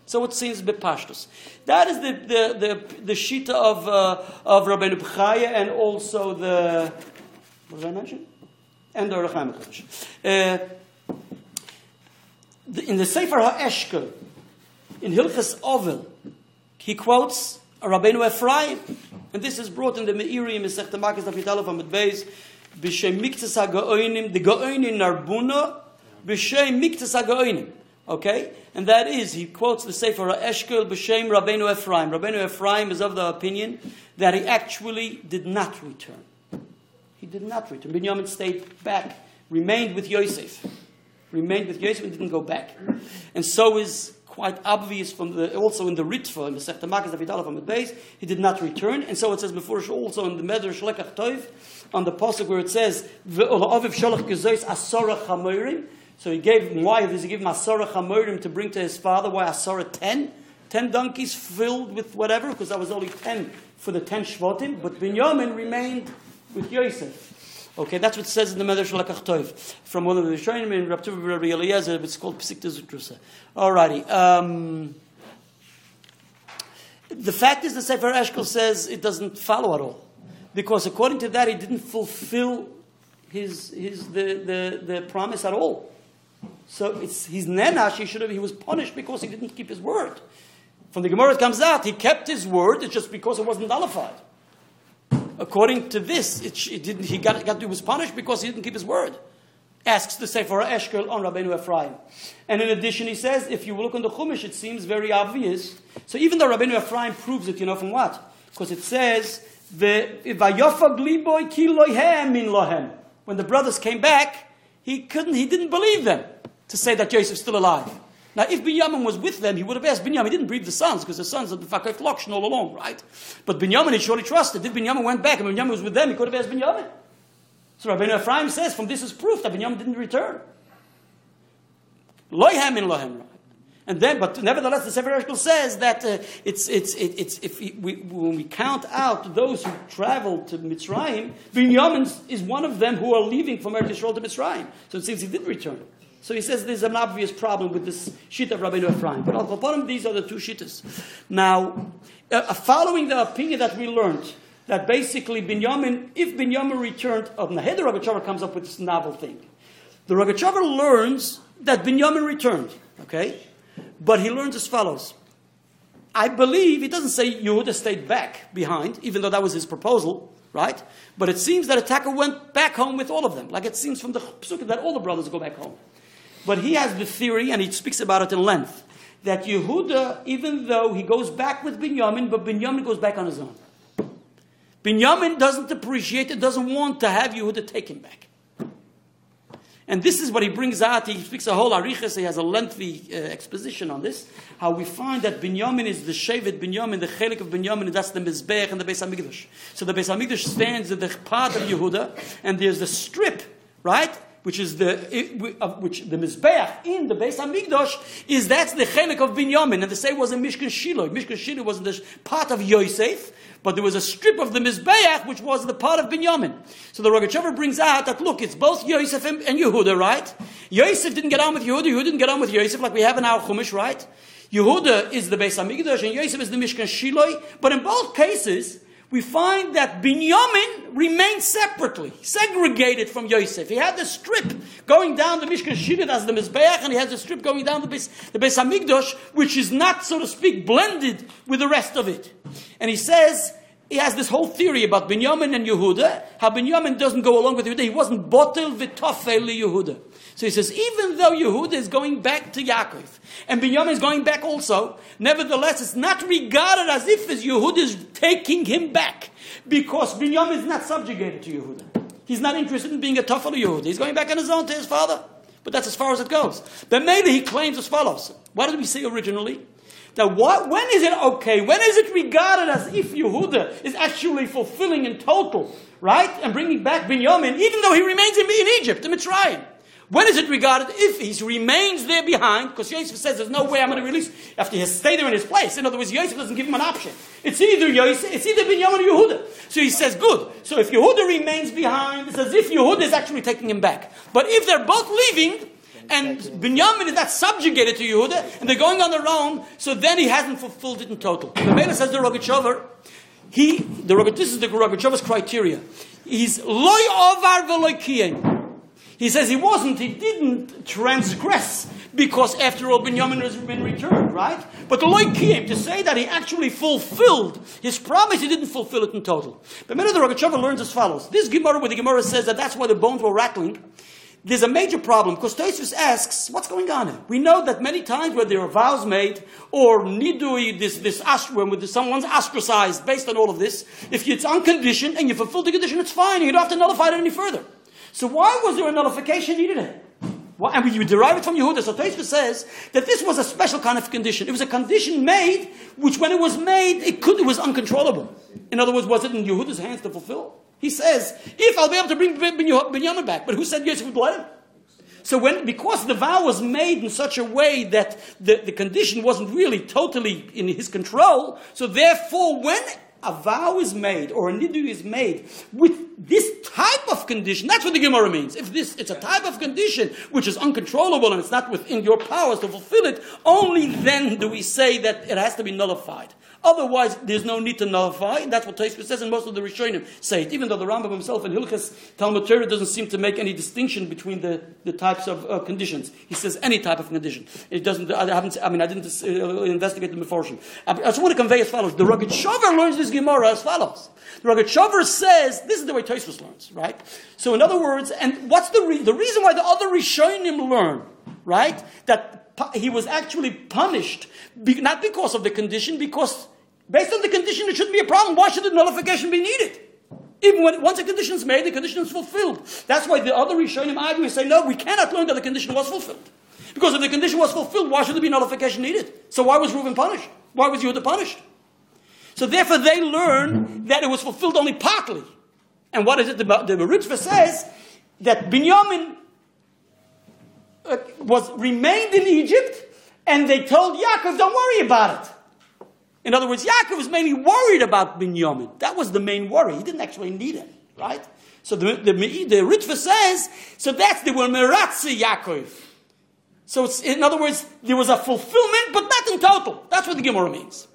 So it seems bepashtus. That is the the the, the shita of uh, of Rabbeinu Bechaya and also the what did I mention? And the Kodesh. Uh, the- In the Sefer HaEshkel, in Hilchas Ovel, he quotes Rabbeinu Ephraim, and this is brought in the Meiri Mesech Tamakas Dafitalo from Beis, B'Shem Miktas HaGoinim, the Goinim Narbuna, B'Shem Miktas HaGoinim. Okay? And that is, he quotes the Sefer HaEshkel, B'Shem Rabbeinu Ephraim. Rabbeinu Ephraim is of the opinion that he actually did not return. He did not return. Binyamin stayed back, remained with Yosef. Remained with Yosef and didn't go back. And so is quite obvious from the, also in the Ritva, in the Sechta Makas David from the base, he did not return. And so it says before, also in the Medrash Lekach Tov, on the Pasuk where it says, V'ola'aviv sholach gezois asora chamorim. So he gave him, why does he give him asora chamorim to bring to his father? Why asora ten? Ten donkeys filled with whatever, because that was only ten for the ten shvotim, but Binyamin remained with Yosef. Okay, that's what it says in the Medrash Lekach Tov from one of the Rishonim in Tuva Rabbi Eliezer. It's called Pesikta Zutrusa. Alrighty. Um, the fact is, the Sefer Eshkol says it doesn't follow at all, because according to that, he didn't fulfill his his the the, the promise at all. So it's his nenash. He should have. He was punished because he didn't keep his word. From the Gemara it comes out he kept his word. It's just because it wasn't nullified. According to this, it, it didn't, he got, got he was punished because he didn't keep his word. Asks the Sefer Eshkel on Rabbeinu Ephraim. And in addition, he says, if you look on the Chumash, it seems very obvious. So even though Rabbeinu Ephraim proves it, you know from what? Because it says. When the brothers came back, he couldn't, he didn't believe them to say that Joseph's still alive. Now, if Binyamin was with them, he would have asked Binyamin. He didn't believe the sons because the sons had been fakir flokshin all along, right? But Binyamin he surely trusted. If Binyamin went back and Binyamin was with them, he could have asked Binyamin. So Rabbi Ephraim says, from this is proof that Binyamin didn't return. Lohem in Lohem, right? And then, but nevertheless, the Sefer Eshkol says that uh, it's, it's, it, it's, if we, when we count out those who traveled to Mitzrayim, Binyamin is one of them who are leaving from Eretz Yisrael to Mitzrayim. So it seems he did return. So he says there's an obvious problem with this sheet of Rabbeinu Ephraim. But Al Kapanim, these are the two shittas. Now, uh, following the opinion that we learned, that basically Binyamin, if Binyamin returned, of Nahed the Rogachover comes up with this novel thing. The Rogachover learns that Binyamin returned, okay? But he learns as follows. I believe, he doesn't say Yehuda stayed back behind, even though that was his proposal, right? But it seems that Attacker went back home with all of them. Like it seems from the Psukkah that all the brothers go back home. But he has the theory, and he speaks about it in length, that Yehuda, even though he goes back with Binyamin, but Binyamin goes back on his own. Binyamin doesn't appreciate it, doesn't want to have Yehuda take him back. And this is what he brings out. He speaks a whole arichas. He has a lengthy uh, exposition on this. How we find that Binyamin is the Shevet Binyamin, the Chelik of Binyamin, and that's the Mizbech and the Beis Hamikdash. So the Beis Hamikdash stands at the part of Yehuda, and there's the strip, right? Which is the which the Mizbeach in the Beis Hamikdash is that's the Chelik of Binyamin, and the same was in Mishkan Shiloh. Mishkan Shiloh was the part of Yosef, but there was a strip of the Mizbeach which was the part of Binyamin. So the Rogachover brings out that look, it's both Yosef and, and Yehuda, right? Yosef didn't get on with Yehuda, Yehuda didn't get on with Yosef like we have in our Chumash, right? Yehuda is the Beis Hamikdash and Yosef is the Mishkan Shiloh, but in both cases, we find that Binyamin remained separately, segregated from Yosef. He had the strip going down the Mishkan Shiloh as the Mizbeach, and he has the strip going down the Beis, the Beis Hamikdash, which is not, so to speak, blended with the rest of it. And he says, he has this whole theory about Binyamin and Yehuda, how Binyamin doesn't go along with Yehuda. He wasn't botel v'tofel Yehuda. So he says, even though Yehuda is going back to Yaakov, and Binyamin is going back also, nevertheless, it's not regarded as if Yehuda is taking him back, because Binyamin is not subjugated to Yehuda. He's not interested in being a tofel Yehuda. He's going back on his own to his father. But that's as far as it goes. But maybe he claims as follows. What did we say originally? Now, what, when is it okay? When is it regarded as if Yehuda is actually fulfilling in total, right? And bringing back Binyamin, even though he remains in, in Egypt, in Mitzrayim? When is it regarded if he remains there behind? Because Yosef says there's no way I'm going to release after he stayed there in his place. In other words, Yosef doesn't give him an option. It's either Yosef, it's either Binyamin or Yehuda. So he says, good. So if Yehuda remains behind, it's as if Yehuda is actually taking him back. But if they're both leaving, and Binyamin is not subjugated to Yehuda, and they're going on their own, so then he hasn't fulfilled it in total. The Mela says the Rogachover, he, the Rogat, this is the Rogachover's criteria. He's loy ovar veloy kiyem. He says he wasn't, he didn't transgress because after all Binyamin has been returned, right? But the loy came to say that he actually fulfilled his promise, he didn't fulfill it in total. But of the Rogachover learns as follows. This Gemara, where the Gemara says that that's why the bones were rattling, there's a major problem because Tosfos asks, what's going on? We know that many times where there are vows made or nidui, this this ashram, where someone's ostracized based on all of this, if it's unconditioned and you fulfill the condition, it's fine. You don't have to nullify it any further. So why was there a nullification needed? And you derive it from Yehuda. So Tosfos says that this was a special kind of condition. It was a condition made, which when it was made, it could it was uncontrollable. In other words, was it in Yehuda's hands to fulfill? He says, if I'll be able to bring Binyamin back. But who said Yosef would let him? So when, because the vow was made in such a way that the, the condition wasn't really totally in his control, so therefore when a vow is made or a nidu is made with this type of condition, that's what the Gemara means. If this, it's a type of condition which is uncontrollable and it's not within your powers to fulfill it, only then do we say that it has to be nullified. Otherwise, there's no need to nullify. That's what Tosfos says, and most of the Rishonim say it. Even though the Rambam himself in Hilchas Talmud Torah doesn't seem to make any distinction between the, the types of uh, conditions. He says any type of condition. It doesn't. I haven't. I mean, I didn't uh, investigate the Meforshim. I, I just want to convey as follows. The Rogachover learns this Gemara as follows. The Rogachover says this is the way Tosfos learns, right? So, in other words, and what's the re- the reason why the other Rishonim learn, right? That he was actually punished, not because of the condition, because Based on the condition, it shouldn't be a problem. Why should the nullification be needed? Even when once a condition is made, the condition is fulfilled. That's why the other Rishonim argue and say, no, we cannot learn that the condition was fulfilled. Because if the condition was fulfilled, why should there be nullification needed? So why was Reuben punished? Why was Yehuda punished? So therefore they learn that it was fulfilled only partly. And what is it? The, the Ritva says that Binyamin uh, was remained in Egypt and they told Yaakov, don't worry about it. In other words, Yaakov was mainly worried about Binyamin. That was the main worry. He didn't actually need him, right? So the, the, the Ritva says, so that's the were Meratzi Yaakov. So in other words, there was a fulfillment, but not in total. That's what the Gemara means.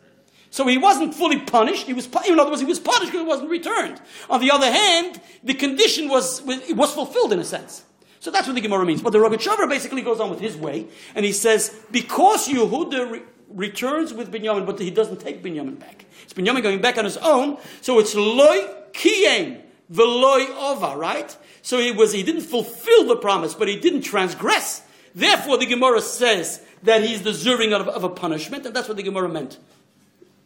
So he wasn't fully punished. He was, in other words, he was punished because it wasn't returned. On the other hand, the condition was, was fulfilled in a sense. So that's what the Gemara means. But the Rogat basically goes on with his way, and he says, because Yehuda returns with Binyamin, but he doesn't take Binyamin back. It's Binyamin going back on his own, so it's loy kiyem, veloy ova, right? So he was, he didn't fulfill the promise, but he didn't transgress. Therefore, the Gemara says that he's deserving of, of a punishment, and that's what the Gemara meant.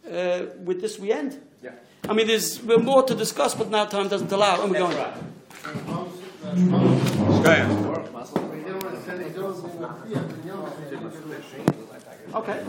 Uh, with this, we end. Yeah. I mean, there's more to discuss, but now time doesn't allow. And we're going. Okay.